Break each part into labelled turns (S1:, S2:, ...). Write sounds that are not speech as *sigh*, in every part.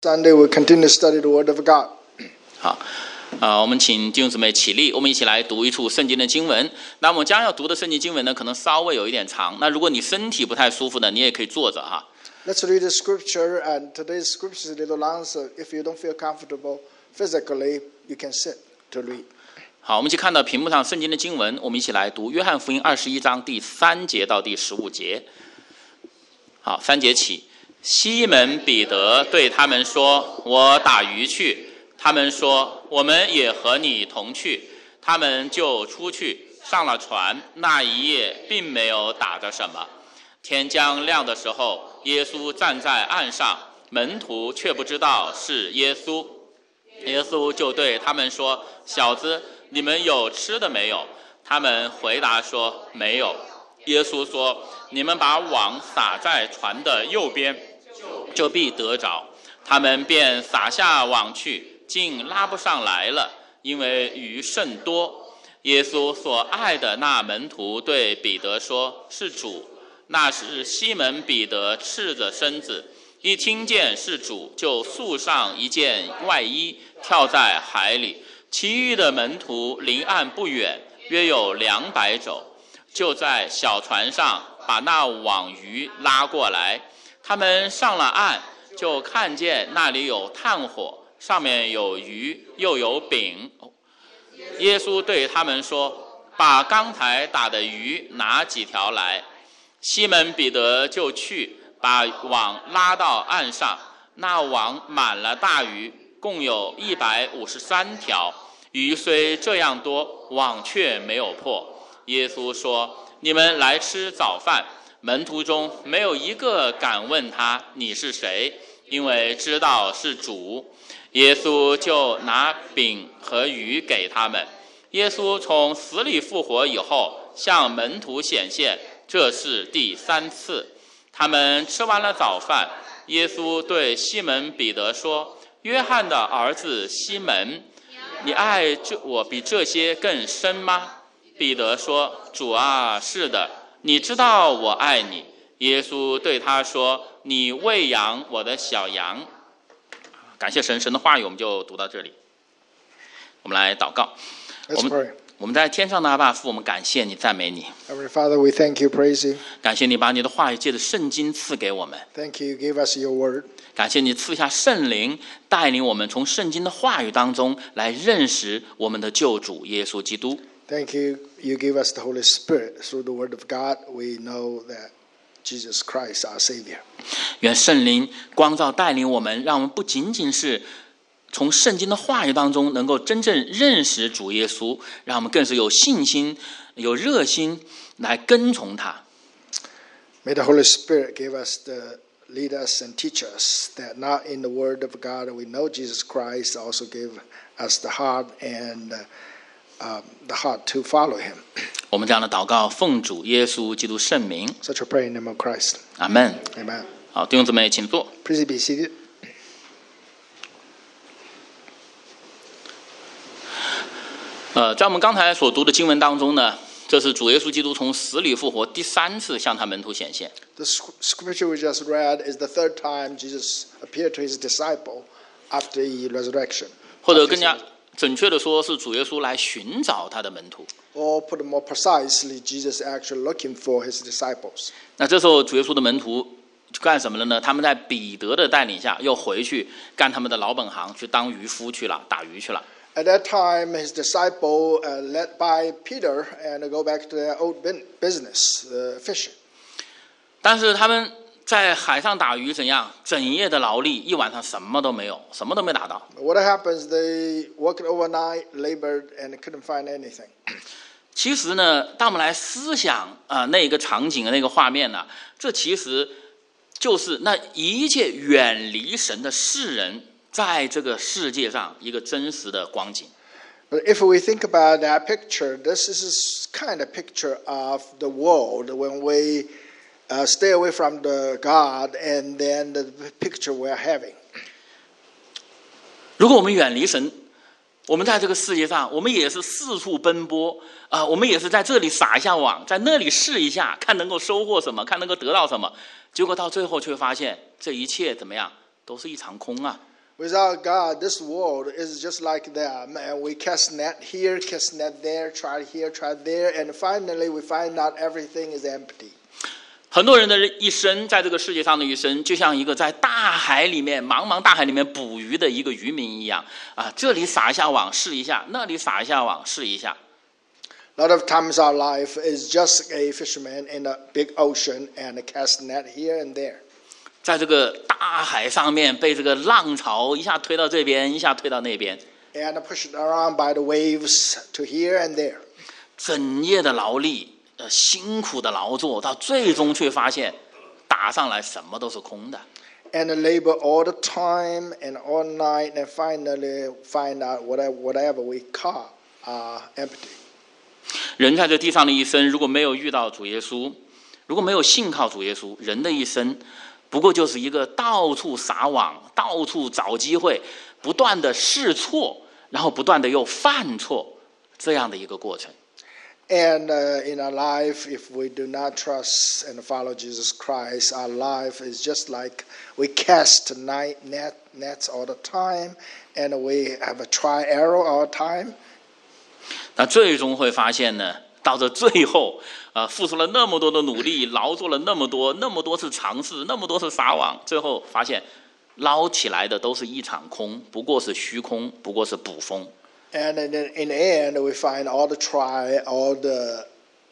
S1: Sunday we continue to study the Word of God.
S2: 好，啊，我们请弟兄姊妹起立，我们一起来读一处圣经的经文。那我们将要读的圣经经文呢，可能稍微有一点长。那如果你身体不太舒服呢，你也可以坐着哈。
S1: Let's read the scripture, and today's scripture is a little long, so if you don't feel comfortable physically, you can sit to read.
S2: 好，我们去看到屏幕上圣经的经文，我们一起来读约翰福音二十一章第三节到第十五节。好，三节起，西门彼得对他们说：“我打鱼去。”他们说：“我们也和你同去。”他们就出去上了船。那一夜并没有打着什么。天将亮的时候，耶稣站在岸上，门徒却不知道是耶稣。耶稣就对他们说：“小子，你们有吃的没有？”他们回答说：“没有。”耶稣说：“你们把网撒在船的右边，就必得着。”他们便撒下网去，竟拉不上来了，因为鱼甚多。耶稣所爱的那门徒对彼得说：“是主。”那时西门彼得赤着身子，一听见是主，就束上一件外衣，跳在海里。其余的门徒离岸不远，约有两百肘，就在小船上把那网鱼拉过来。他们上了岸，就看见那里有炭火，上面有鱼，又有饼。耶稣对他们说：“把刚才打的鱼拿几条来。”西门彼得就去把网拉到岸上，那网满了大鱼，共有一百五十三条。鱼虽这样多，网却没有破。耶稣说：“你们来吃早饭。”门徒中没有一个敢问他你是谁，因为知道是主。耶稣就拿饼和鱼给他们。耶稣从死里复活以后，向门徒显现。这是第三次，他们吃完了早饭。耶稣对西门彼得说：“约翰的儿子西门，你爱这我比这些更深吗？”彼得说：“主啊，是的，你知道我爱你。”耶稣对他说：“你喂养我的小羊。”感谢神，神的话语我们就读到这里。我们来祷告。我们.我们在天上的阿爸父，我们感谢你，赞美你。
S1: Heavenly Father, we thank you, praise you.
S2: 感谢你把你的话语借着圣经赐给我们
S1: ，Thank you, give us your word.
S2: 感谢你赐下圣灵，带领我们从圣经的话语当中来认识我们的救主耶稣基督。
S1: Thank you, you give us the Holy Spirit. Through the word of God, we know that Jesus Christ, our Savior.
S2: 愿圣灵光照带领我们，让我们不仅仅是从圣经的话语当中能够真正认识主耶稣，让我们更是有信心、有热心来跟从他。
S1: May the Holy Spirit give us the lead us and teach us that not in the word of God we know Jesus Christ, also give us the heart and uh, um, the heart to follow him.
S2: 我们这样的祷告，奉主耶稣基督圣名
S1: ，Such a prayer in the name of Christ.
S2: 阿门。
S1: Amen.
S2: 好，弟兄姊妹，请坐。
S1: Please be seated.
S2: 呃，在我们刚才所读的经文当中呢，这是主耶稣基督从死里复活第三次向他门徒显现。
S1: The sc- scripture we just read is the third time Jesus appeared to his disciple after the resurrection.
S2: 或者更加准确的说，是主耶稣来寻找他的门徒。
S1: Or put more precisely, Jesus actually looking for his disciples.
S2: 那这时候主耶稣的门徒干什么了呢？他们在彼得的带领下，又回去干他们的老本行，去当渔夫去了，打鱼去了。
S1: At that time, his disciple, uh, led by Peter, and go back to their old business, uh, fishing.
S2: 但是他们在海上打鱼怎样？整夜的劳力，一晚上什么都没有，什么都没打到。
S1: What happens? They worked overnight, labored, and couldn't find anything.
S2: 其实呢，当我们来思想啊、那个场景的那个画面呢，这其实就是那一切远离神的世人，在这个世界上一个真实的光景。
S1: But if we think about that picture, this is kind of picture of the world when we uh, stay away from the God, and then the picture we're having.
S2: 如果我们远离神，我们在这个世界上，我们也是四处奔波啊、我们也是在这里撒一下网，在那里试一下，看能够收获什么，看能够得到什么，结果到最后却发现这一切怎么样，都是一场空啊！
S1: Without God, this world is just like them, and we cast net here, cast net there, try here, try there, and finally we find out everything is empty.
S2: 很多人的一生，在这个世界上的一生，就像一个在大海里面、茫茫大海里面捕鱼的一个渔民一样啊，这里撒一下网试一下，那里撒一下网试一下。
S1: A lot of times our life is just a fisherman in a big ocean and a cast net here and there.
S2: 在这个大海上面被这个浪潮一下推到这边，一下推到那边
S1: ，and pushed around by the waves to here and there.
S2: 整夜的劳力，呃，辛苦的劳作，到最终却发现打上来什么都是空的。
S1: And labor all the time and all night, and finally find out whatever, whatever we caught are empty.
S2: 人在这地上的一生，如果没有遇到主耶稣，如果没有信靠主耶稣，人的一生不过就是一个到处撒网、到处找机会、不断的试错，然后不断的又犯错这样的一个过程。
S1: And uh, in our life, if we do not trust and follow Jesus Christ, our life is just like we cast night net, nets all the time, and we have a try arrow all the time.
S2: 那最终会发现呢，到这最后，呃，付出了那么多的努力，劳作了那么多，那么多次尝试，那么多次撒网，最后发现捞起来的都是一场空，不过是虚空，不过是捕风。
S1: And in, in the end, we find all the try, all the,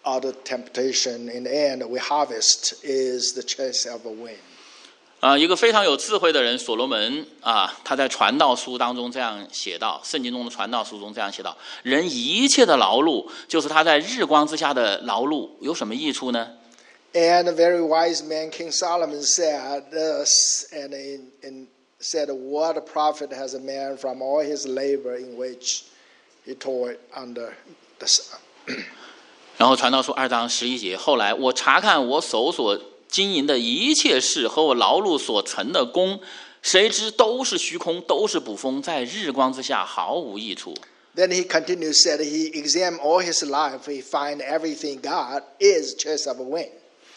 S1: all the temptation. In the end, we harvest is the chase of a wind.
S2: 啊、一个非常有智慧的人，所罗门啊，他在传道书当中这样写道，圣经中的传道书中这样写道：人一切的劳碌，就是他在日光之下的劳碌，有什么益处呢？
S1: And a very wise man, King Solomon, said this, and in, in, said, "What a profit has a man from all his labor in which he toiled under the sun." *clears throat*
S2: 然后传道书二章十一节，后来我查看我手所经营的一切事和我劳碌所成的功，谁知都是虚空，都是捕风，在日光之下毫无益处。
S1: Then he continued, said, "He examined all his life. He find everything God is chase of a wind,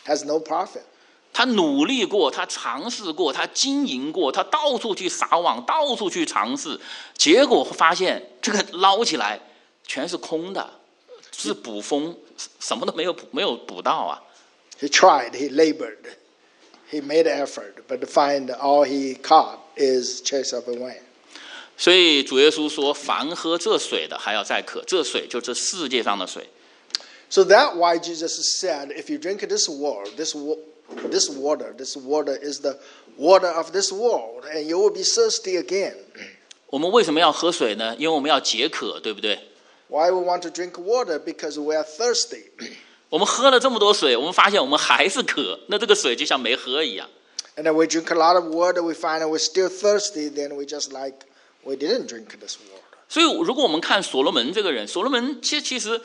S1: has no profit."
S2: 他努力过，他尝试过，他经营过，他到处去撒网，到处去尝试，结果发现这个捞起来全是空的，是捕风，什么都没有捕，没有捕到啊。
S1: He tried, he labored, he made effort, but to find all he caught is chase of a wind.
S2: 所以主耶稣说：“凡喝这水的，还要再渴。这水就这世界上的水。
S1: So that why Jesus said, if you drink this water, this wa- this water, this water is the water of this world, and you will be thirsty again. *clears throat*
S2: 我们为什么要喝水呢？因为我们要解渴，对不对？
S1: Why we want to drink water? Because we are thirsty. *clears throat*
S2: 我们喝了这么多水，我们发现我们还是渴，那这个水就像没喝一样。
S1: And then we drink a lot of water, we find that we're still thirsty, then we just like we didn't drink this water.
S2: 所以，如果我们看所罗门这个人，所罗门其实其实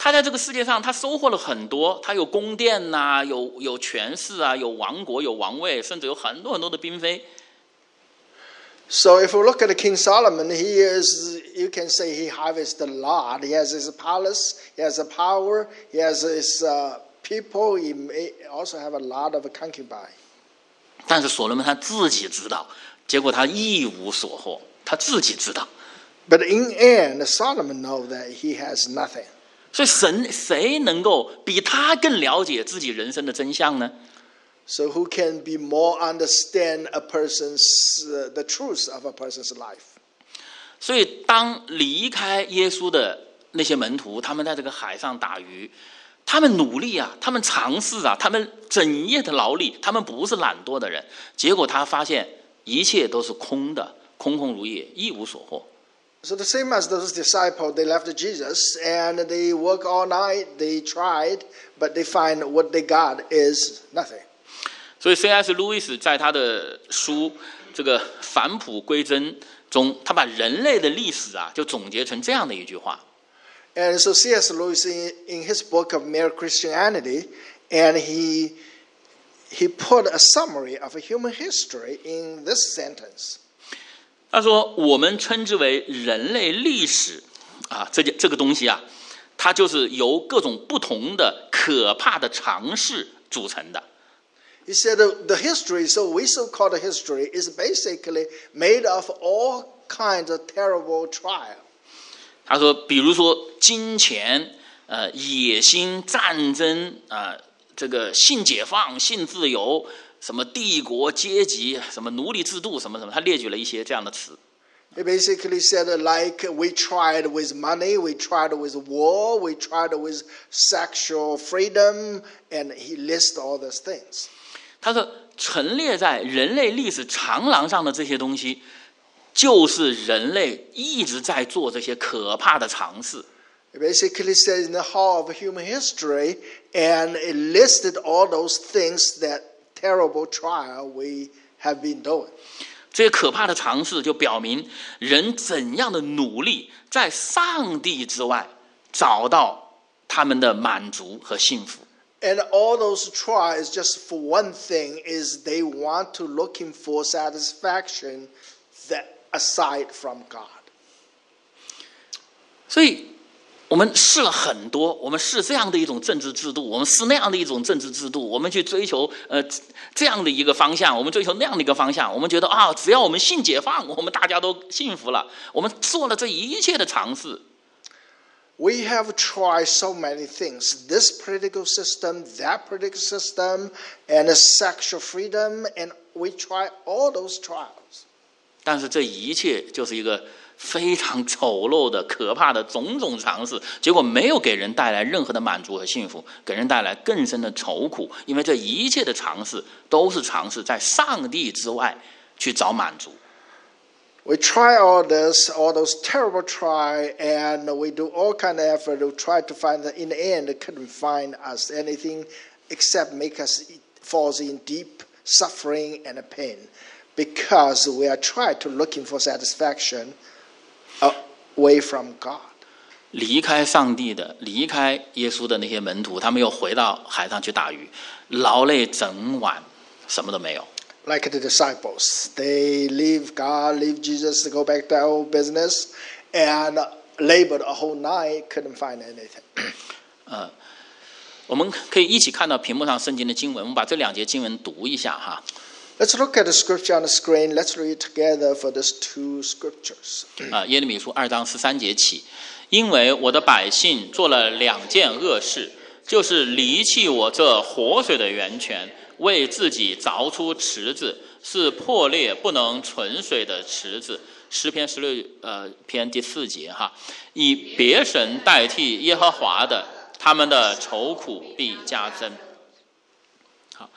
S2: 他在这个世界上，他收获了很多，他有宫殿呐、有有权势啊，有王国，有王位，甚至有很多很多的嫔妃。
S1: So if we look at King Solomon, he is, you can say he harvests a lot. He has his palace, he has a power, he has his uh, people, he may also have a lot of concubine.
S2: 但是所罗门他自己知道，结果他一无所获，他自己知道。
S1: But in end, Solomon know that he has nothing.
S2: 所以神谁能够比他更了解自己人生的真相呢
S1: ？So who can be more understand a person's uh, the truth of a person's life?
S2: 所以当离开耶稣的那些门徒，他们在这个海上打鱼，他们努力啊，他们尝试啊，他们整夜的劳力，他们不是懒惰的人。结果他发现一切都是空的，空空如也，一无所获。
S1: So the same as those disciples, they left Jesus and they work all night, they tried, but they find what they got is nothing.
S2: 所以 C.S. 路易斯在他的书这个返璞归真中，他把人类的历史啊，就总结成这样的一句话：
S1: And so C.S. Lewis, in, in his book of Mere Christianity, and he he put a summary of human history in this sentence.
S2: 他说，我们称之为人类历史啊，这件这个东西啊，它就是由各种不同的可怕的尝试组成的。
S1: He said uh, the history, so we so called history, is basically made of all kinds of terrible trial.
S2: 他说，比如说金钱、呃野心、战争啊、这个性解放、性自由，什么帝国阶级、什么奴隶制度，什么什么，他列举了一些这样的词。
S1: He basically said, uh, like, we tried with money, we tried with war, we tried with sexual freedom, and he lists all those things.
S2: 他说，陈列在人类历史长廊上的这些东西，就是人类一直在做这些可怕的尝试。
S1: It basically says in the hall of human history, and it listed all those things that terrible trial we have been doing.
S2: 这些可怕的尝试就表明人怎样的努力，在上帝之外找到他们的满足和幸福。
S1: And all those trials, just for one thing, is they want to looking for satisfaction that aside from God.
S2: 所以， 我们试了很多，我们试这样的一种政治制度，我们试那样的一种政治制度，我们去追求呃这样的一个方向，我们追求那样的一个方向，我们觉得啊，只要我们性解放，我们大家都幸福了。我们做了这一切的尝试，
S1: We have tried so many things this political system, that political system, and the sexual freedom, and we try all those trials.
S2: 但是这一切就是一个 非常丑陋的、可怕的种种尝试，结果没有给人带来任何的满足和幸福，给人带来更深的愁苦。因为这一切的尝试都是尝试在上帝之外去找满足。
S1: We try all this, all those terrible try, and we do all kind of effort to try to find that in the end it couldn't find us anything except make us falls in deep suffering and pain because we are trying to looking for satisfaction Away from God.
S2: 离开上帝的、离开耶稣的那些门徒，他们又回到海上去打鱼，劳累整晚，什么都没有。
S1: Like the disciples, they leave God, leave Jesus to go back to their old business, and labored a whole night, couldn't find anything.
S2: 嗯我们可以一起看到屏幕上圣经的经文，我们把这两节经文读一下哈。
S1: Let's look at the scripture on the screen. Let's read together for these two scriptures.
S2: 啊，耶利米书二章十三节起，因为我的百姓做了两件恶事，就是离弃我这活水的源泉，为自己凿出池子，是破裂不能存水的池子。诗篇十六呃篇第四节哈，以别神代替耶和华的，他们的愁苦必加增。好，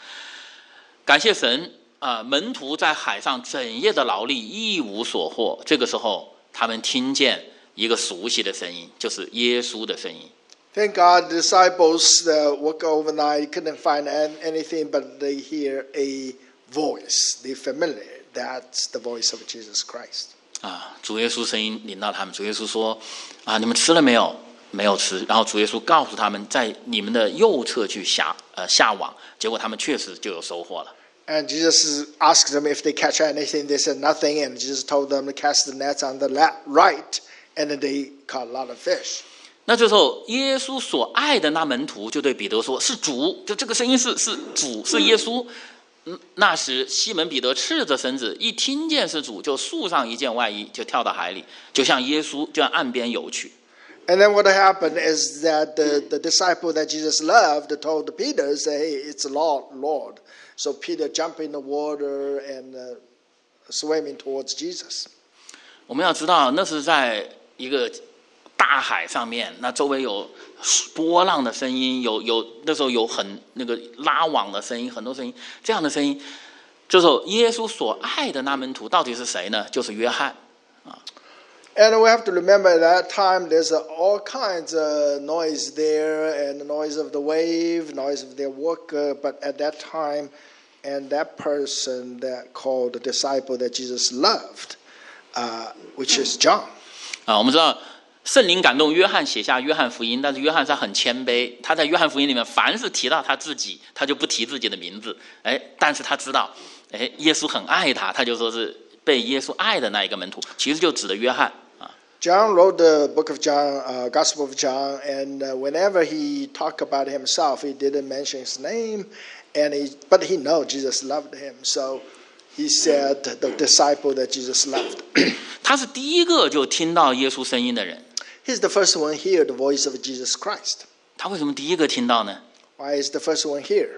S2: 感谢神啊、门徒在海上整夜的劳力一无所获。这个时候，他们听见一个熟悉的声音，就是耶稣的声音。
S1: Thank God, the disciples uh, work overnight, couldn't find an- anything, but they hear a voice. They familiar. That's the voice of Jesus Christ.
S2: 啊，主耶稣声音领到他们。主耶稣说：“啊，你们吃了没有？没有吃。”然后主耶稣告诉他们，在你们的右侧去下呃下网。结果他们确实就有收获了。
S1: And Jesus asked them if they catch anything. They said nothing. And Jesus told them to cast the nets on the left, right, and then they caught a lot of fish.
S2: 那这时候，耶稣所爱的那门徒就对彼得说：“是主，就这个声音是是主，是耶稣。”嗯，那时西门彼得赤着身子，一听见是主，就束上一件外衣，就跳到海里，就向耶稣就向岸边游去。
S1: And then what happened is that the, the disciple that Jesus loved told Peter, say, hey, it's Lord, Lord. So Peter jumped in the water and swimming towards Jesus.
S2: 我们要知道，那是在一个大海上面，那周围有波浪的声音，有有那时候有很那个拉网的声音，很多声音，这样的声音。这时候，耶稣所爱的那门徒到底是谁呢？就是约翰啊。
S1: And we have to remember at that time there's uh, all kinds of noise there and the noise of the wave, noise of their work. Uh, but at that time, and that person that called the disciple that Jesus loved, uh, which is John.
S2: 啊，我们知道圣灵感动约翰写下约翰福音，但是约翰他很谦卑，他在约翰福音里面凡是提到他自己，他就不提自己的名字。哎，但是他知道，哎，耶稣很爱他，他就说是被耶稣爱的那一个门徒，其实就指的约翰啊。
S1: John wrote the book of John, uh, Gospel of John, and uh, whenever he talked about himself, he didn't mention his name. and he, but he know Jesus loved him, so he said the disciple that Jesus loved. *clears throat*
S2: 他是第一个就听到耶稣声音的人。
S1: He's the first one hear the voice of Jesus Christ.
S2: 他为什么第一个听到呢？
S1: Why is the first one here?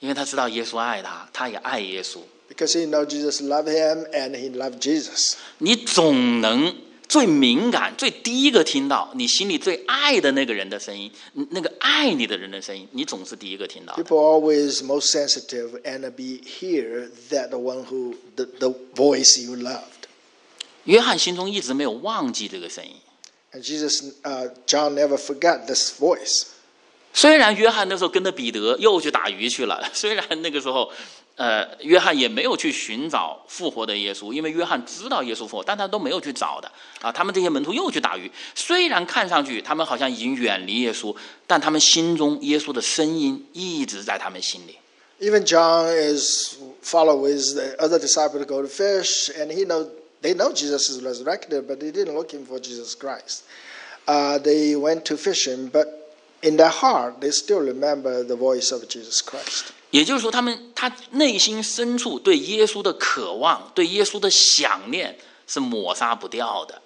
S2: 因为他知道耶稣爱他，他也爱耶稣。
S1: Because he know Jesus loved him and he loved Jesus.
S2: 你总能 最敏感、最第一个听到你心里最爱的那个人的声音，那个爱你的人的声音，你总是第一个听到。
S1: People always most sensitive and be hear that the one who the, the voice you loved.
S2: 约翰心中一直没有忘记这个声音。
S1: And Jesus, uh, John never forgot this voice.
S2: 虽然约翰那时候跟着彼得又去打鱼去了，虽然那个时候，呃，约翰也没有去寻找复活的耶稣，因为约翰知道耶稣复活，但他都没有去找的啊。他们这些门徒又去打鱼，虽然看上去他们好像已经远离耶稣，但他们心中耶稣的声音一直在他们心里。
S1: Even John is follow with the other disciple to go to fish, and he know they know Jesus is resurrected, but they didn't looking for Jesus Christ. Uh, they went to fishing, but in their heart they still remember the voice of Jesus Christ.
S2: 也就是说，他们他内心深处对耶稣的渴望、对耶稣的想念是抹杀不掉的。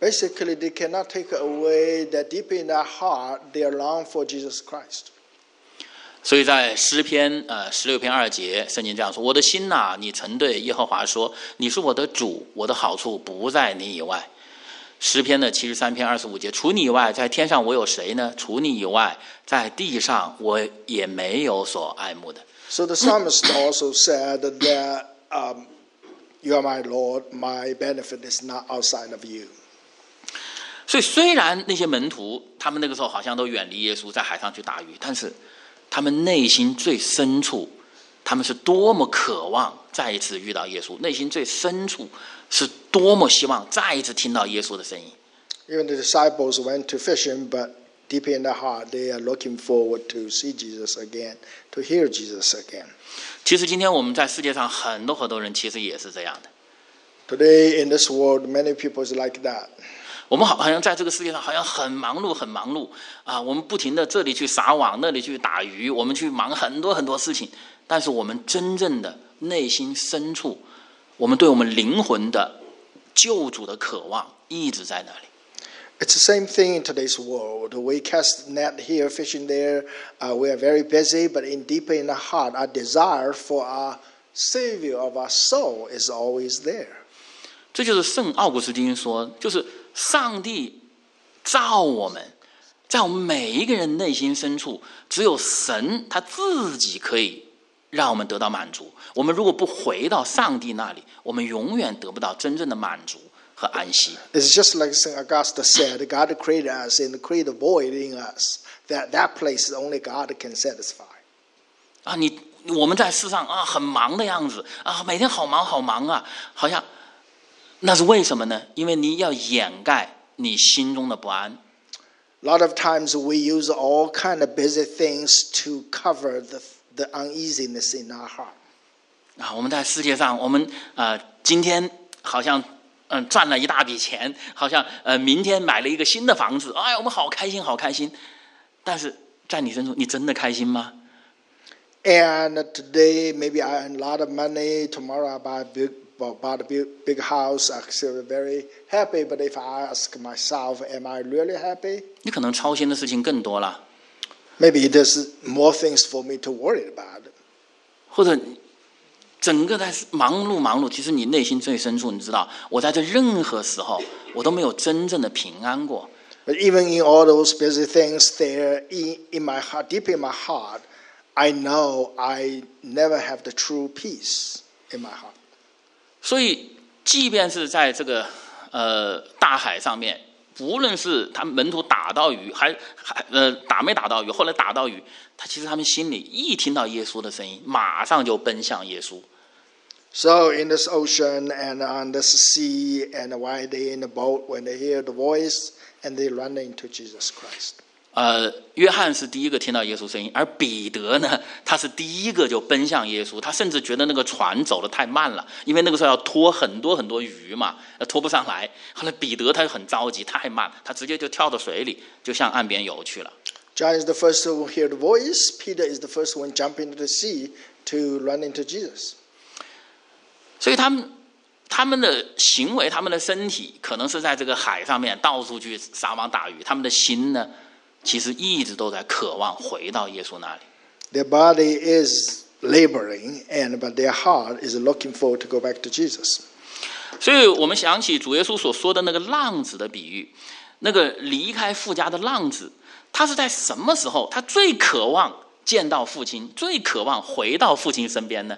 S1: Basically, they cannot take away that deep in their heart they long for Jesus Christ.
S2: 所以在诗篇呃十六篇二节，圣经这样说：“我的心呐、你曾对耶和华说，你是我的主，我的好处不在你以外。”诗篇的七十三篇二十五节：“除你以外，在天上我有谁呢？除你以外，在地上我也没有所爱慕的。”
S1: So the psalmist also said that um, you are my Lord, my benefit is not outside of you.
S2: 所以，虽然那些门徒他们那个时候好像都远离耶稣，在海上去打鱼，但是他们内心最深处，他们是多么渴望再一次遇到耶稣，内心最深处是多么希望再一次听到耶稣的声音。
S1: Even the disciples went to fishing, but deep in their heart, they are looking forward to see Jesus again, to hear Jesus again.
S2: 其实今天我们在世界上很多很多人其实也是这样的
S1: ，Today in this world, many people is like that.
S2: 我们好好像在这个世界上好像很忙碌，很忙碌啊！我们不停的这里去撒网，那里去打鱼，我们去忙很多很多事情，但是我们真正的内心深处，我们对我们灵魂的救主的渴望一直在那里。
S1: It's the same thing in today's world. We cast net here, fishing there. Uh, we are very busy, but in deep in the heart, our desire for our Savior of our soul is always there.
S2: 这就是圣奥古斯丁说，就是上帝造我们，在我们每一个人内心深处，只有神他自己可以 让我们得到满足。我们如果不回到上帝那里，我们永远得不到真正的满足和安息。
S1: It's just like St. Augustine said, God created us and created a void in us. That that place only God can satisfy.
S2: 啊，你我们在世上啊很忙的样子啊，每天好忙好忙啊，好像那是为什么呢？因为你要掩盖你心中的不安。
S1: A lot of times we use all kind of busy things to cover the, the uneasiness in our heart.
S2: 啊，我们在世界上，我们呃今天好像嗯、呃赚了一大笔钱，好像呃明天买了一个新的房子，哎呀，我们好开心，好开心。但是在你身上，你真的开心吗？
S1: And today, maybe I earn a lot of money. Tomorrow, I buy a big, bought a big, big house. I feel very happy. But if I ask myself, am I really happy?
S2: 你可能操心的事情更多了，
S1: Maybe there's more things for me to worry about.
S2: 或者整个在忙碌忙碌，其实你内心最深处，你知道，我在这任何时候，我都没有真正的平安过。
S1: But even in all those busy things there, in, in my heart, deep in my heart, I know I never have the true peace in my heart.
S2: 所以，即便是在这个呃大海上面， 不论是他们门徒打到鱼，还还呃打没打到鱼，后来打到鱼，他其实他们心里一听到耶稣的声音，马上就奔向耶稣。
S1: So in this ocean and on this sea, and while they in the boat, when they hear the voice, and they run into Jesus Christ.
S2: 呃，约翰是第一个听到耶稣声音，而彼得呢，他是第一个就奔向耶稣。他甚至觉得那个船走得太慢了，因为那个时候要拖很多很多鱼嘛，呃 *laughs* 拖不上来。后来彼得他就很着急，太慢，他直接就跳到水里，就向岸边游去了。
S1: John is the first to hear the voice. Peter is the first one jump into the sea to run into Jesus.
S2: 所以他们他们的行为，他们的身体，可能是在这个海上面到处去撒网打鱼，他们的心呢，其实一直都在渴望回到耶稣那里。
S1: Their body is laboring, and but their heart is looking forward to go back to Jesus.
S2: 所以我们想起主耶稣所说的那个浪子的比喻，那个离开父家的浪子，他是在什么时候他最渴望见到父亲，最渴望回到父亲身边呢？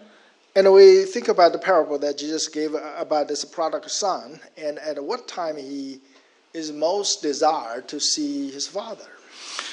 S1: And we think about the parable that Jesus gave about this prodigal son, and at what time he is most desired to see his father.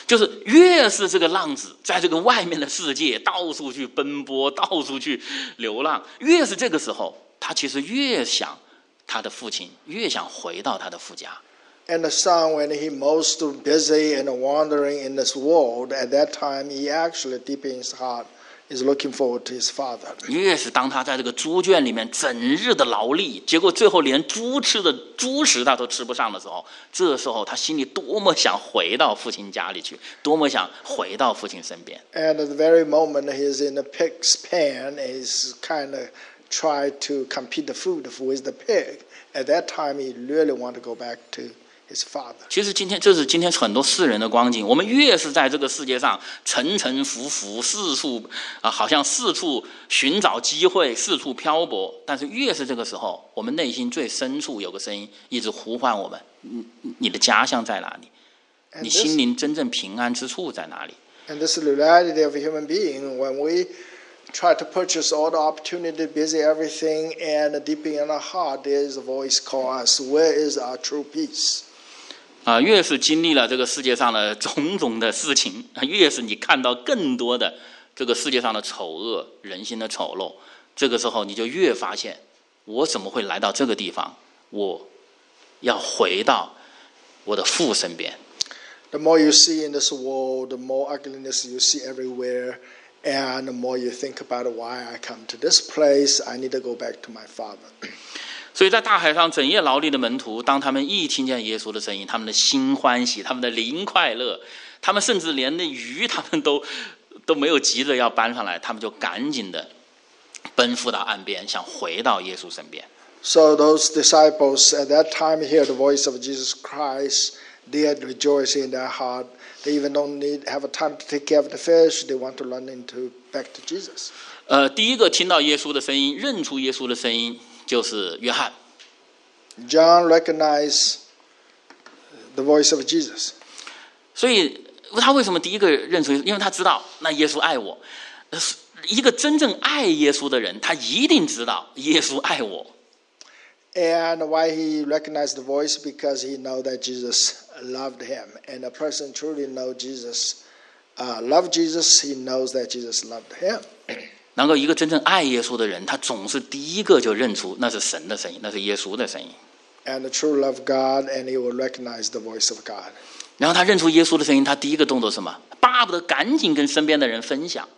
S2: 就是越是这个浪子在这个外面的世界到处去奔波，到处去流浪，越是这个时候，他其实越想他的父亲，越想回到他的父家。
S1: And the son, when he most busy and wandering in this world, at that time he actually deep in his heart is looking forward to his father.
S2: 越是当他在这个猪圈里面整日的劳力，结果最后连猪吃的猪食他都吃不上的时候，这时候他心里多么想回到父亲家里去，多么想回到父亲身边。
S1: And at the very moment he's in the pig's pen, he's kind of try to compete the food with the pig. At that time, he really want to go back to his father.
S2: 其实今天这是今天很多世人的光景。我们越是在这个世界上沉沉浮浮，四处啊，好像四处寻找机会，四处漂泊。但是越是这个时候，我们内心最深处有个声音一直呼唤我们：你你的家乡在哪里？你心灵真正平安之处在哪里
S1: ？and this is the reality of a human being. When we try to purchase all the opportunity, busy everything, and deep in our heart, there is a voice call us, where is our true peace?
S2: 啊，越是经历了这个世界上的种种的事情，越是你看到更多的这个世界上的丑恶、人心的丑陋，这个时候你就越发现，我怎么会来到这个地方？我要回到我的父身边。
S1: The more you see in this world, the more ugliness you see everywhere, and the more you think about why I come to this place, I need to go back to my father.
S2: 所以在大海上整夜劳力的门徒，当他们一听见耶稣的声音，他们的心欢喜，他们的灵快乐，他们甚至连那鱼他们都都没有急着要搬上来，他们就赶紧的奔赴到岸边，想回到耶稣身边。
S1: So those disciples at that time hear the voice of Jesus Christ. They are rejoicing in their heart. They even don't need have a time to take care of the fish. They want to run into back to Jesus.
S2: 呃，第一个听到耶稣的声音，认出耶稣的声音，就是约翰。
S1: John recognized the voice of Jesus.
S2: 所以他为什么第一个认出？因为他知道那耶稣爱我。呃是一个真正爱耶稣的人，他一定知道耶稣爱我。
S1: And why he recognized the voice? Because he know that Jesus loved him. And a person truly know Jesus, uh, love Jesus, he knows that Jesus loved him. *clears throat*
S2: 能够一个真正爱耶稣的人，他总是第一个就认出那是神的声音，那是耶稣的声音。
S1: And the true love God, and he will recognize the voice of God.
S2: 然后他认出耶稣的声音，他第一个动作是什么？巴不得赶紧跟身边的人分享。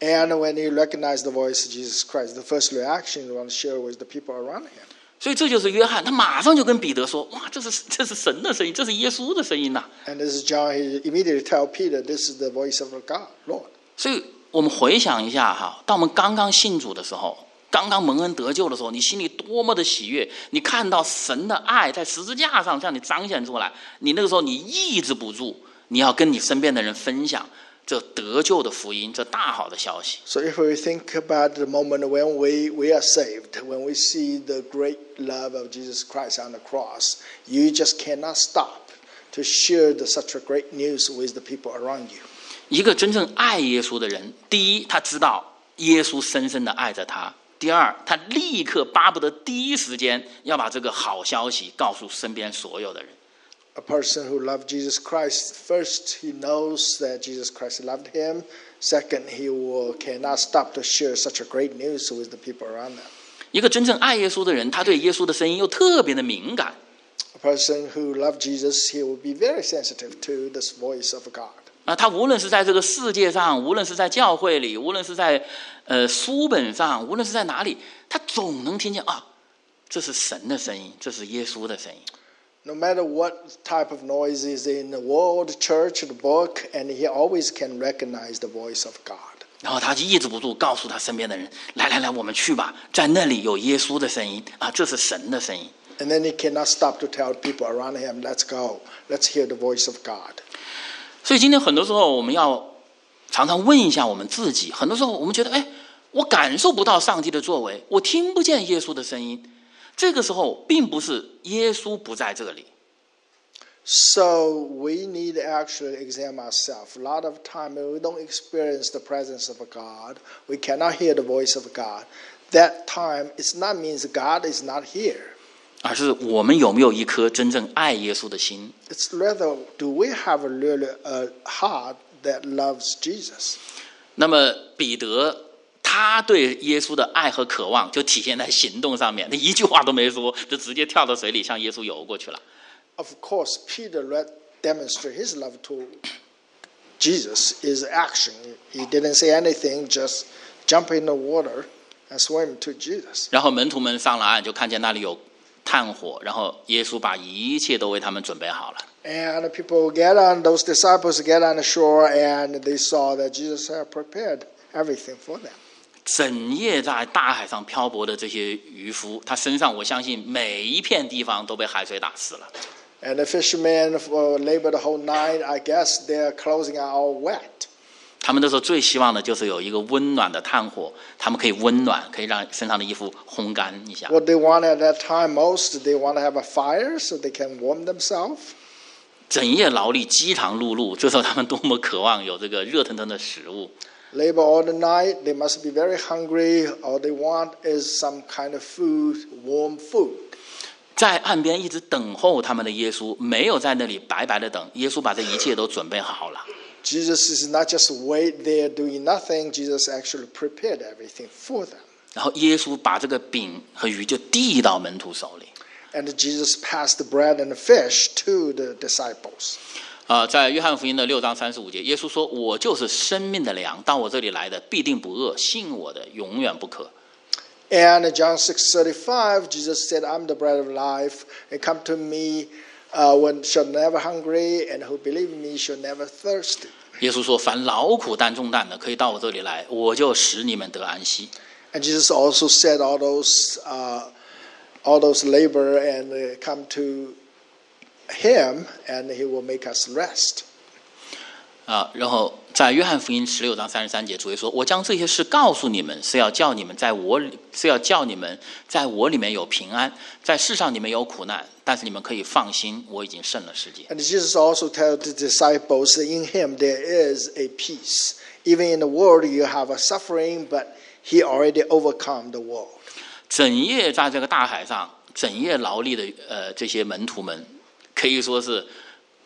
S1: And when he recognized the voice of Jesus Christ, the first reaction he want to share with the people around him.
S2: 所以这就是约翰，他马上就跟彼得说：“哇，这是这是神的声音，这是耶稣的声音呐、 *laughs*
S1: And this is John. He immediately tell Peter, "This is the voice of God, Lord."
S2: 所以 我们回想一下哈，当我们刚刚信主的时候，刚刚蒙恩得救的时候，你心里多么的喜悦！你看到神的爱在十字架上向你彰显出来，你那个时候你抑制不住，你要跟你身边的人分享这得救的福音，这大好的消息。
S1: So if we think about the moment when we, we are saved, when we see the great love of Jesus Christ on the cross, you just cannot stop to share the, such a great news with the people around you.
S2: 一个真正爱耶稣的人，第一，他知道耶稣深深的爱着他；第二，他立刻巴不得第一时间要把这个好消息告诉身边所有的人。
S1: A person who loved Jesus Christ, first he knows that Jesus Christ loved him. Second, he will cannot stop to share such a great news with the people around them.
S2: 一个真正爱耶稣的人，他对耶稣的声音又特别的敏感。
S1: A person who loved Jesus, he will be very sensitive to this voice of God.
S2: 啊，他无论是在这个世界上，无论是在教会里，无论是在呃书本上，无论是在哪里，他总能听见啊，这是神的声音，这是耶稣的声音。
S1: No matter what type of noise is in the world, church, the book, and he always can recognize the voice of God.
S2: 然后他就抑制不住告诉他身边的人：“来来来，我们去吧，在那里有耶稣的声音啊，这是神的声音。
S1: And then he cannot stop to tell people around him, let's go, let's hear the voice of God. ”
S2: 所以今天很多时候我们要常常问一下我们自己，很多时候我们觉得，哎，我感受不到上帝的作为，我听不见耶稣的声音。这个时候并不是耶稣不在这里，
S1: So we need to actually examine ourselves. A lot of time when we don't experience the presence of God, we cannot hear the voice of God. That time it's not means God is not here.
S2: 而是我们有没有一颗真正爱耶稣的心。
S1: It's rather do we have a really a heart that loves Jesus?
S2: 那么彼得他对耶稣的爱和渴望就体现在行动上面，他一句话都没说，就直接跳到水里向耶稣游过去了。
S1: Of course, Peter demonstrate his love to Jesus is action. He didn't say anything, just jump in the water and swim to Jesus.
S2: 然后门徒们上了岸，就看见那里有炭火，然后耶稣把一切都为他们准备好了。
S1: And the people get on, those disciples get on the shore, and they saw that Jesus had prepared everything for them.
S2: 整夜在大海上漂泊的这些渔夫，他身上我相信每一片地方都被海水打湿了。
S1: And the fishermen uh, labored the whole night. I guess their clothing are all wet.
S2: 他们那时候最希望的就是有一个温暖的炭火，他们可以温暖，可以让身上的衣服烘干一下。
S1: What they want at that time most, they want to have a fire so they can warm themselves.
S2: 整夜劳力，饥肠辘辘，这时候他们多么渴望有这个热腾腾的食物。
S1: Labor all the night. They must be very hungry. All they want is some kind of food, warm food.
S2: 在岸边一直等候他们的耶稣，没有在那里白白的等，耶稣把这一切都准备好了。
S1: Jesus is not just wait there doing nothing. Jesus actually prepared everything for them.
S2: 然后耶稣把这个饼和鱼就递到门徒手里。
S1: And Jesus passed the bread and the fish to the disciples.
S2: 啊、在约翰福音的六章三十五节，耶稣说：“我就是生命的粮，到我这里来的必定不饿，信我的永远不渴。
S1: And in John 6:35, Jesus said, "I'm the bread of life, and come to me uh, when shall never hungry, and who believe in me shall never thirst."
S2: ”耶稣说：“凡劳苦担重担的，可以到我这里来，我就使你们得安息。
S1: And Jesus also said, "All those, uh, all those labor and uh, come to Him, and He will make us rest." ”
S2: 啊，然后在约翰福音十六章三十三节，主耶稣说：“我将这些事告诉你们，是要叫你们在我里，是要叫你们在我里面有平安，在世上你们有苦难，但是你们可以放心，我已经胜了世界。
S1: And Jesus also told the disciples that in Him there is a peace. Even in the world you have a suffering, but He already overcome the world.
S2: 整夜在这个大海上，整夜劳力的呃这些门徒们，可以说是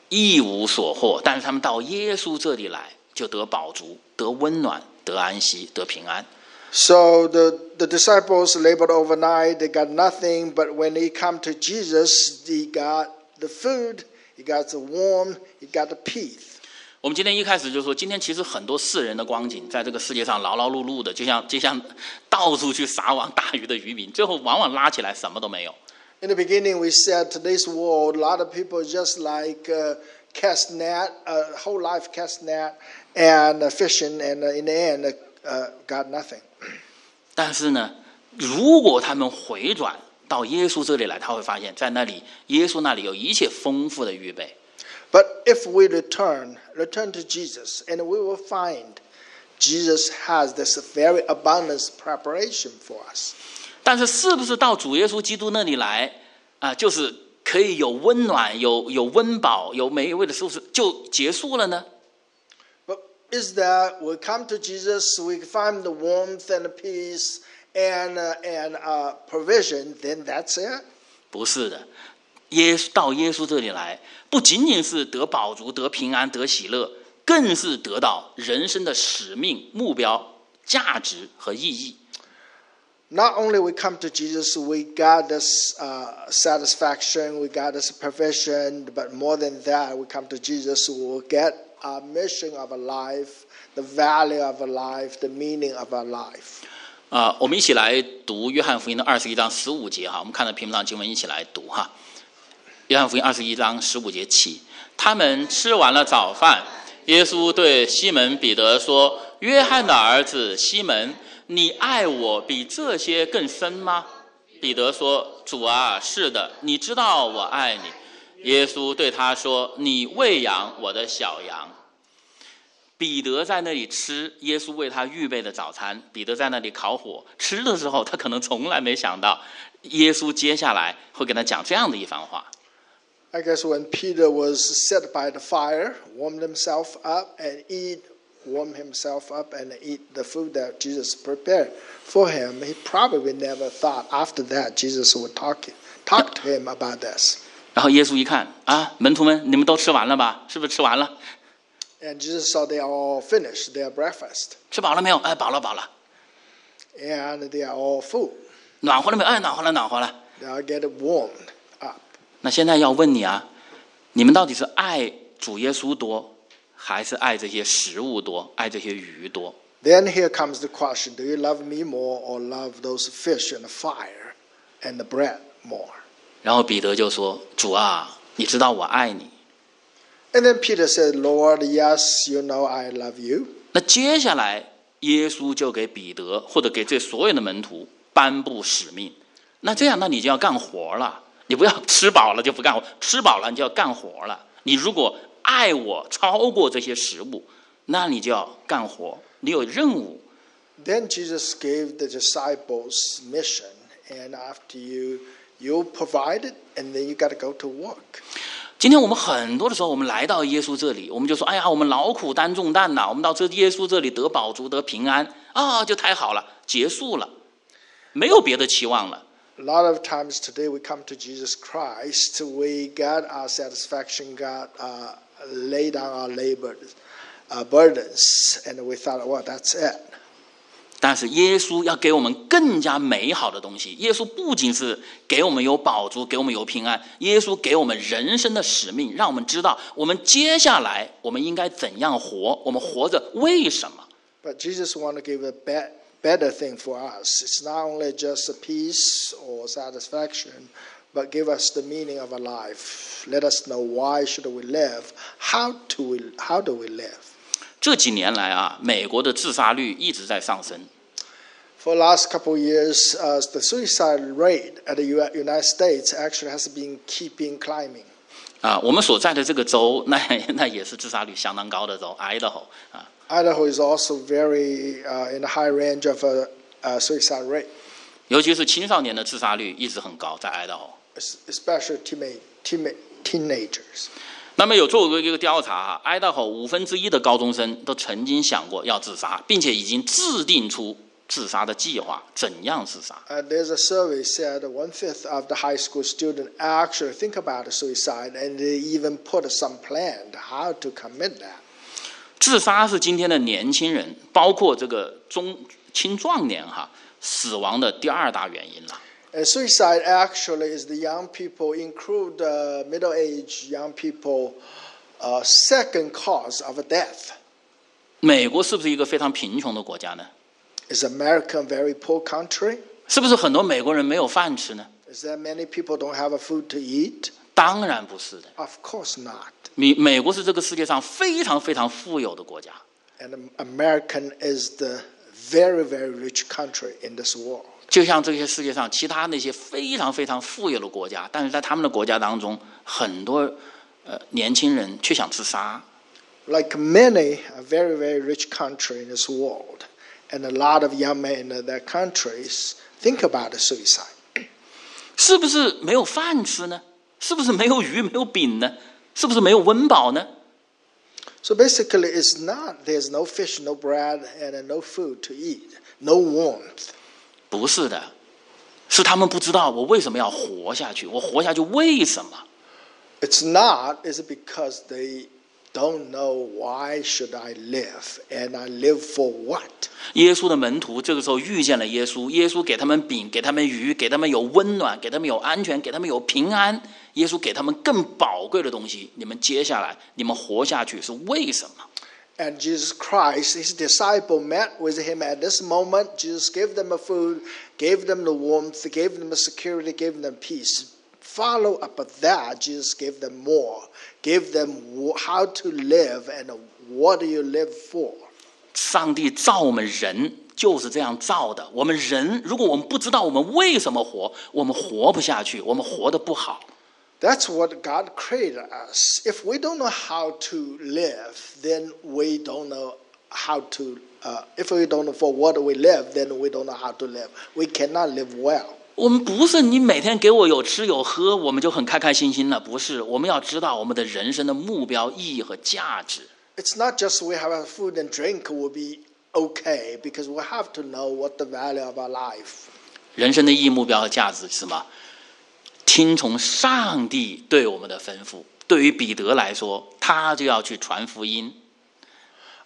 S2: 一无所获，但是他们到耶稣这里来，就得饱足，得温暖，得安息，得平安。
S1: So the, the disciples labored overnight, they got nothing, but when they come to Jesus, they got the food, he got the warm, he got the peace.
S2: 我们今天一开始就说，今天其实很多世人的光景，在这个世界上劳劳碌碌的，就像就像到处去撒网打鱼的渔民，最后往往拉起来什么都没有。
S1: In the beginning, we said today's world, a lot of people just like uh, cast net, uh, whole life cast net and uh, fishing, and uh, in the end, uh, uh, got nothing. *clears throat*
S2: 但是呢，如果他们回转到耶稣这里来，他会发现，在那里耶稣那里有一切丰富的预备。
S1: But if we return, return to Jesus, and we will find Jesus has this very abundance preparation for us.
S2: 但是，是不是到主耶稣基督那里来啊，就是可以有温暖、有有温饱、有美味的舒适，就结束了呢
S1: ？But is that we come to Jesus, we find the warmth and peace and and a provision, then that's it?
S2: 不是的，耶稣到耶稣这里来，不仅仅是得饱足、得平安、得喜乐，更是得到人生的使命、目标、价值和意义。
S1: Not only we come to Jesus, we got this uh, satisfaction, we got this provision, but more than that, we come to Jesus, we will get our mission of a life, the value of a life, the meaning of our life.
S2: 啊、我们一起来读约翰福音的二十一章十五节哈，我们看到屏幕上经文一起来读哈。 约翰福音二十一章十五节起，他们吃完了早饭，耶稣对西门彼得说：“约翰的儿子西门， 你爱我比这些更深吗？”彼得说：“主啊，是的，你知道我爱你。”耶稣对他说：“你喂养我的小羊。”彼得在那里吃耶稣为他预备的早餐，彼得在那里烤火吃的时候，他可能从来没想到，耶稣接下来会跟他讲这样的一番话。
S1: I guess when Peter was set by the fire, warmed himself up and eat, warm himself up and eat the food that Jesus prepared for him, he probably never thought after that Jesus would talk talk to him about this.
S2: 然后耶稣一看啊，门徒们，你们都吃完了吧？是不是吃完了？
S1: And Jesus saw they are all finished their breakfast
S2: 吃饱了没有？哎，饱了，饱了。
S1: and they are all full.
S2: 暖和了没有？哎，暖和了，暖和了。
S1: They are getting warmed up.
S2: 那现在要问你啊，你们到底是爱主耶稣多， 还是爱这些食物多，爱这些鱼多
S1: ？Then here comes the question Do you love me more or love those fish and the fire and the bread more?
S2: 然后彼得就说：“主啊，你知道我爱你。
S1: And then Peter said, Lord, yes, you know I love you. ”
S2: 那接下来，耶稣就给彼得或者给这所有的门徒颁布使命。那这样，那你就要干活了。你不要吃饱了就不干活，吃饱了你就要干活了。你如果爱我超过这些食物，那你就要干活，你有任务。
S1: Then Jesus gave the disciples mission, and after you you provide it, and then you got to go to work.
S2: 今天我们很多的时候，我们来到耶稣这里，我们就说：“哎呀，我们劳苦担重担呐，我们到这耶稣这里得饱足、得平安啊，就太好了，结束了，没有别的期望了。
S1: A lot of times today we come to Jesus Christ, we got our satisfaction, got uh, lay down our labor, uh, burdens, and we thought, well, that's it.
S2: 但是耶稣要给我们更加美好的东西。耶稣不仅是给我们有饱足，给我们有平安，耶稣给我们人生的使命，让我们知道我们接下来我们应该怎样活，我们活着为什么。
S1: But Jesus want to give a be- better thing for us. It's not only just a peace or satisfaction, but give us the meaning of our life. Let us know why should we live, how do we how do we live.
S2: 这几年来啊，美国的自杀率一直在上升。
S1: For the last couple of years, uh, the suicide rate at the U- United States actually has been keeping climbing.
S2: 啊，我们所在的这个州，那那也是自杀率相当高的州，Idaho *laughs* 啊。
S1: Idaho is also very uh, in the high range of a, uh suicide rate,
S2: 尤其是青少年的自杀率一直很高，在 Idaho。
S1: Es- especially teenage, teenage, teenagers.
S2: 那么有做过一个调查哈，Idaho 五分之一的高中生都曾经想过要自杀，并且已经制定出自杀的计划，怎样自杀
S1: ？Uh, there's a survey said one fifth of the high school student actually think about suicide, and they even put some plan how to commit that.
S2: 自杀是今天的年轻人，包括这个中青壮年哈死亡的第二大原因了。
S1: And suicide actually is the young people, include uh, middle-aged young people, uh, second cause of death.
S2: 美国是不是一个非常贫穷的国家呢？
S1: Is America a very poor country?
S2: 是不是很多美国人没有饭吃呢？
S1: Is there many people don't have a food to eat?
S2: 当然不是的。
S1: Of course not.
S2: 美美国是这个世界上非常非常富有的国家，
S1: And American is the very, very rich country in this world.
S2: 就像这些世界上其他那些非常非常富有的国家，但是在他们的国家当中，很多呃年轻人却想自杀。
S1: like many a very very rich country in this world and a lot of young men in their countries think about suicide
S2: 是不是没有饭吃呢？是不是没有鱼、没有饼呢？是不是没有温饱呢？
S1: so basically it's not there's no fish no bread and no food to eat no warmth
S2: 不是的，是他们不知道我为什么要活下去，我活下去为什么
S1: ？it's not is it because they don't know why should i live and i live for what
S2: 耶稣的门徒这个时候遇见了耶稣，耶稣给他们饼，给他们鱼，给他们有温暖，给他们有安全，给他们有平安。耶稣给他们更宝贵的东西。你们接下来，你们活下去是为什么？
S1: and jesus christ his disciple met with him at this moment jesus gave them a food gave them the warmth gave them the security gave them peace follow up with that, Jesus gave them more, gave them wh- how to live and what do you live for.
S2: 上帝造我们人就是这样造的。我们人，如果我们不知道我们为什么活，我们活不下去，我们活得不好。
S1: That's what God created us. If we don't know how to live, then we don't know how to. Uh, if we don't know for what we live, then we don't know how to live. We cannot live well.
S2: 我们不是你每天给我有吃有喝，我们就很开开心心了，不是。我们要知道我们的人生的目标、意义和价值。
S1: It's not just we have a food and drink will be okay because we have to know what the value of our life.
S2: 人生的意义、目标和价值是什么？ 听从上帝对我们的吩咐。对于彼得来说，他就要去传福音。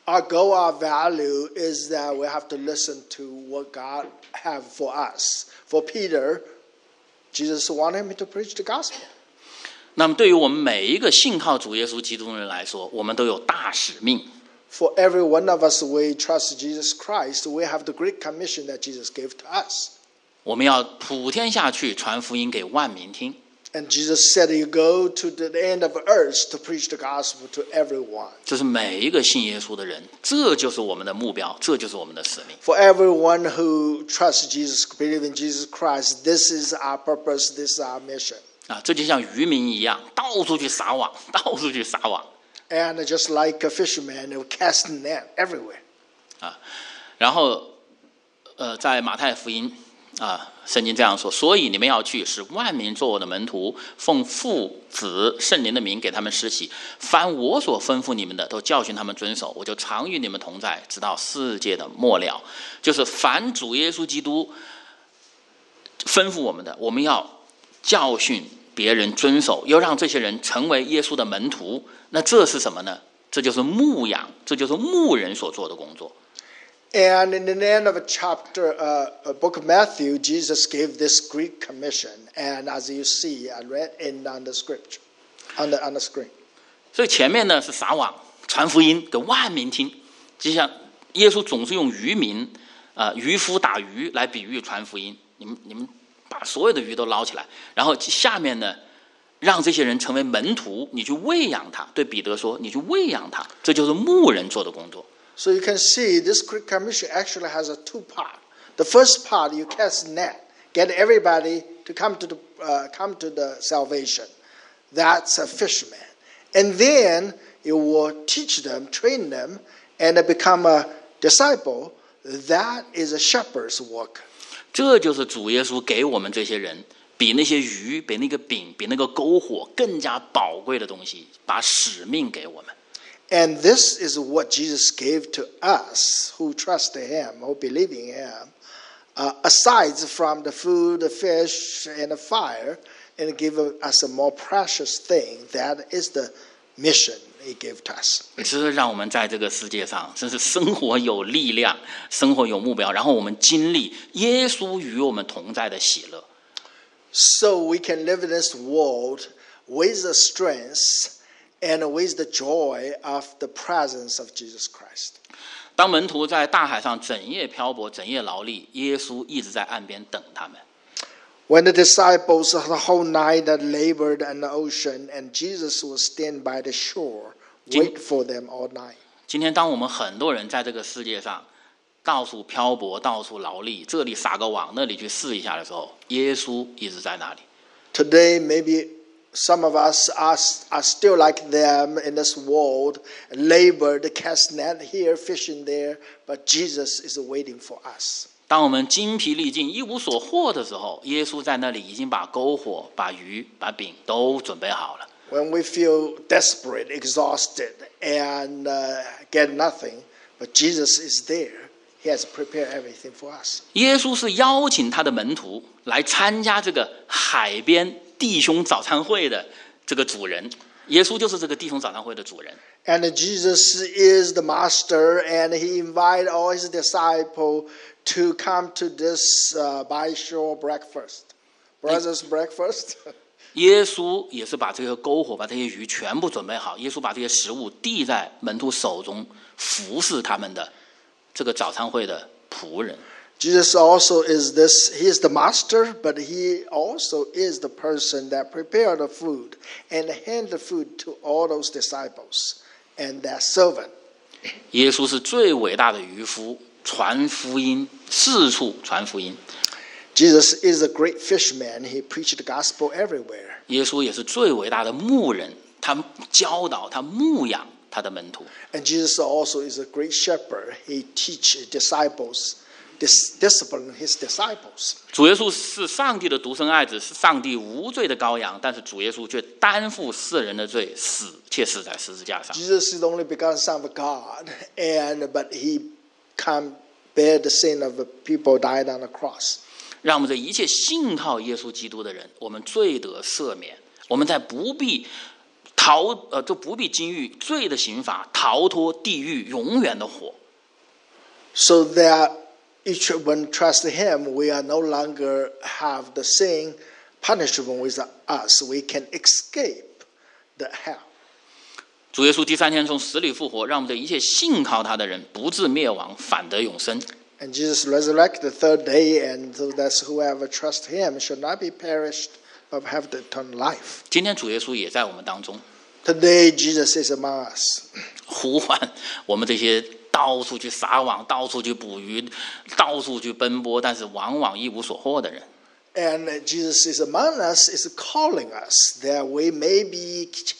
S1: Our goal, our value is that we have to listen to what God have for us. For Peter, Jesus wanted him to preach the gospel.
S2: 那么，对于我们每一个信靠主耶稣基督的人来说，我们都有大使命。
S1: For every one of us, we trust Jesus Christ. We have the great commission that Jesus gave to us.
S2: 我们要普天下去传福音给万民听。
S1: And Jesus said, You go to the end of earth to preach the gospel to everyone.
S2: 这是每一个信耶稣的人，这就是我们的目标，这就是我们的使命。
S1: For everyone who trusts Jesus, believes in Jesus Christ, this is our purpose, this is our mission.
S2: 啊，这就像渔民一样，到处去撒网，到处去撒网
S1: And just like a fisherman, will cast net everywhere.
S2: 啊。然后，呃，在马太福音啊，圣经这样说：所以你们要去，使万民做我的门徒，奉父、子、圣灵的名给他们施洗。凡我所吩咐你们的，都教训他们遵守。我就常与你们同在，直到世界的末了。就是凡主耶稣基督吩咐我们的，我们要教训别人遵守，要让这些人成为耶稣的门徒。那这是什么呢？这就是牧养，这就是牧人所做的工作。
S1: And in the end of a chapter, uh, a book of Matthew, Jesus gave this great commission. And as you see, I read in on the scripture, on the on the screen.
S2: 所以前面呢是撒网传福音给万民听，就像耶稣总是用渔民啊、渔夫打鱼来比喻传福音。你们你们把所有的鱼都捞起来，然后下面呢让这些人成为门徒，你去喂养他。对彼得说，你去喂养他，这就是牧人做的工作。
S1: So you can see this great commission actually has a two part. The first part, you cast net, get everybody to come to the uh, come to the salvation. That's a fisherman, and then you will teach them, train them, and they become a disciple. That is a shepherd's work.
S2: 这就是主耶稣给我们这些人，比那些鱼、比那个饼、比那个篝火更加宝贵的东西，把使命给我们。
S1: And this is what Jesus gave to us who trust Him, who believe in Him, uh, aside from the food, the fish, and the fire, and give us a more precious thing. That is the mission He gave to us.
S2: 这让我们在这个世界上，真是生活有力量，生活有目标，然后我们经历耶稣与我们同在的喜乐。
S1: So we can live in this world with the strength and with the joy of the presence of Jesus Christ.
S2: 当门徒在大海上整夜漂泊、整夜劳力，耶稣一直在岸边等他们。
S1: When the disciples the whole night had labored in the ocean, and Jesus was stand by the shore, wait for them all night.
S2: 今天，当我们很多人在这个世界上到处漂泊、到处劳力，这里撒个网，那里去试一下的时候，耶稣一直在那里。
S1: Today, maybe some of us are, are still like them in this world, labored, cast net here, fishing there, but Jesus is waiting for us.
S2: 当我们精疲力尽、一无所获的时候，耶稣在那里已经把篝火、把鱼、把饼都准备好了。
S1: When we feel desperate, exhausted, and uh, get nothing, but Jesus is there. He has prepared everything for us.
S2: 耶稣是邀请他的门徒来参加这个海边 弟兄早餐会的这个主人。耶稣就是这个弟兄早餐会的主人。
S1: And Jesus is the master, and he invited all his disciples to come to this uh, by shore breakfast. Brothers' breakfast.
S2: 耶稣也是把这个篝火、把这些鱼全部准备好。耶稣把这些食物递在门徒手中，服侍他们的这个早餐会的仆人。
S1: Jesus also is this, he is the master, but he also is the person that prepared the food and hand the food to all those disciples and their servant.
S2: 耶稣是最伟大的渔夫，传福音，四处传福音。
S1: Jesus is a great fisherman. He preached the gospel everywhere.
S2: 耶稣也是最伟大的牧人，他教导，他牧养他的门徒。
S1: And Jesus also is a great shepherd. He teach disciples, dis- discipline his disciples.
S2: 主耶稣是上帝的独生爱子，是上帝无罪的羔羊，但是主耶稣却担负世人的罪，死且死在十字架上。
S1: Jesus is the only begotten Son of God, and but he come bear the sin of the people died on the cross.
S2: 让我们这一切信靠耶稣基督的人，我们罪得赦免，我们在不必逃呃，就不必经历罪的刑罚，逃脱地狱永远的火。
S1: So that each one trust him, we are no longer have the sin punishment with us. We can escape the hell.
S2: 主耶稣第三天从死里复活，让我们这一切信靠他的人不至灭亡，反得永生。
S1: And Jesus resurrected the third day, and so that whoever trust him should not be perished, but have the eternal life.
S2: 今天主耶稣也在我们当中
S1: Today, Jesus is among us.
S2: 呼唤我们这些 到处去撒网、到处去捕鱼、到处去奔波，但是往往一无所获的人。
S1: And Jesus is among us, is calling us that we may be ch-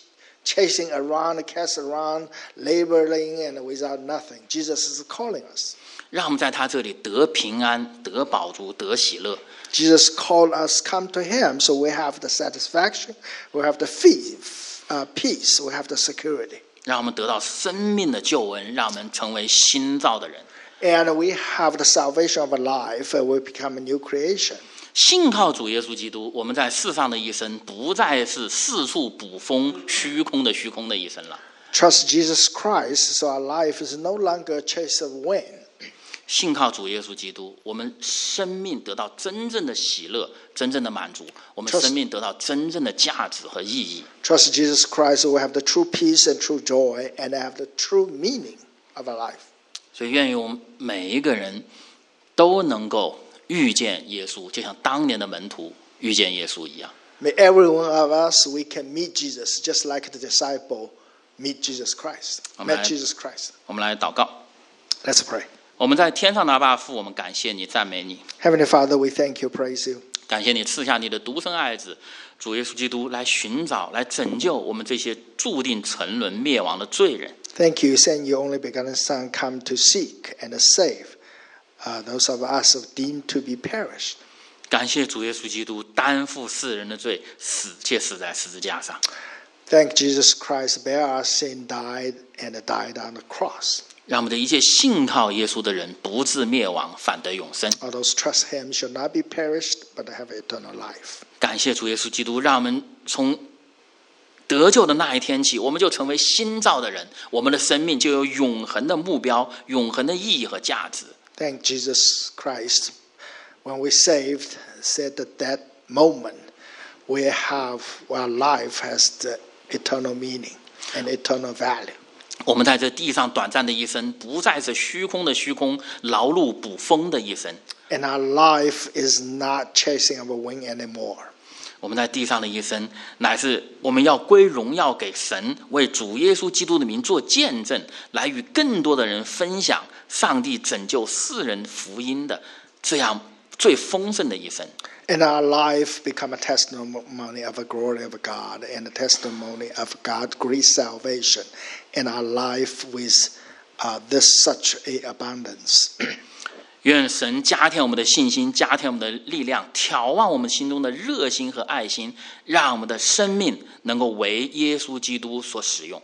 S1: chasing around, cast around, laboring, and without nothing. Jesus is calling us.
S2: 让我们在他这里得平安、得饱足、得喜乐。
S1: Jesus called us, come to Him, so we have the satisfaction, we have the fee, uh, peace, we have the security.
S2: 让我们得到生命的救恩，让我们成为新造的人。
S1: And we have the salvation of life, and we become a new creation.
S2: 信靠主耶稣基督，我们在世上的一生不再是四处捕风、虚空的虚空的一生了。
S1: Trust Jesus Christ, so our life is no longer a chase of wind.
S2: 信靠主耶稣基督，我们生命得到真正的喜乐、真正的满足，我们
S1: Trust-
S2: 生命得到真正的价值和意义。
S1: Trust Jesus Christ, we have the true peace and true joy, and have the true meaning of our life.
S2: 所以，愿意我们每一个人都能够遇见耶稣，就像当年的门徒遇见耶稣一样。
S1: May every one of us we can meet Jesus, just like the disciple meet Jesus Christ.
S2: Amen.
S1: Met Jesus Christ.
S2: 我们来祷告。
S1: Let's pray.
S2: 我们在天上的阿爸父，我们感谢你，赞美你，
S1: Heavenly Father, we thank you, praise you.
S2: 感谢你赐下你的独生爱子主耶稣基督来寻找、来拯救我们这些注定沉沦灭亡的罪人。
S1: Thank you, send your only begotten Son come to seek and save uh, those of us deemed to be perished.
S2: 感谢主耶稣基督担负世人的罪，死且死在十字架上。
S1: Thank Jesus Christ, bear our sin, died and died on the cross.
S2: 让我们的一切信靠耶稣的人不至灭亡，反得永生。
S1: All those trust Him shall not be perished, but have eternal life.
S2: 感谢主耶稣基督，让我们从得救的那一天起，我们就成为新造的人，我们的生命就有永恒的目标、永恒的意义和价值。
S1: Thank Jesus Christ. When we saved, said that that moment we have our life has the eternal meaning and eternal value.
S2: 我们在这地上短暂的一生，不再是虚空的虚空、劳碌捕风的一生。
S1: And our life is not chasing our wing anymore.
S2: 我们在地上的一生，乃是我们要归荣耀给神，为主耶稣基督的名做见证，来与更多的人分享上帝拯救世人福音的这样最丰盛的一生。
S1: And our life become a testimony of the glory of God and a testimony of God's great salvation. And our life with uh, this such a abundance. *clears throat*
S2: 愿神加添我们的信心，加添我们的力量，挑旺我们心中的热心和爱心，让我们的生命能够为耶稣基督所使用。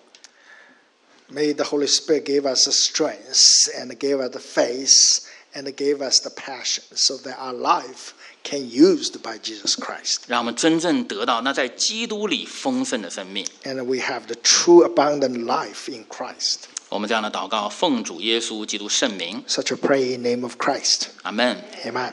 S1: May the Holy Spirit give us the strength and give us the faith and give us the passion so that our life can used by Jesus Christ.
S2: 让我们真正得到那在基督里丰盛的生命。
S1: And we have the true abundant life in Christ.
S2: 我们这样的祷告，奉主耶稣基督圣名，
S1: Such a pray in name of Christ.
S2: 阿门。
S1: Amen.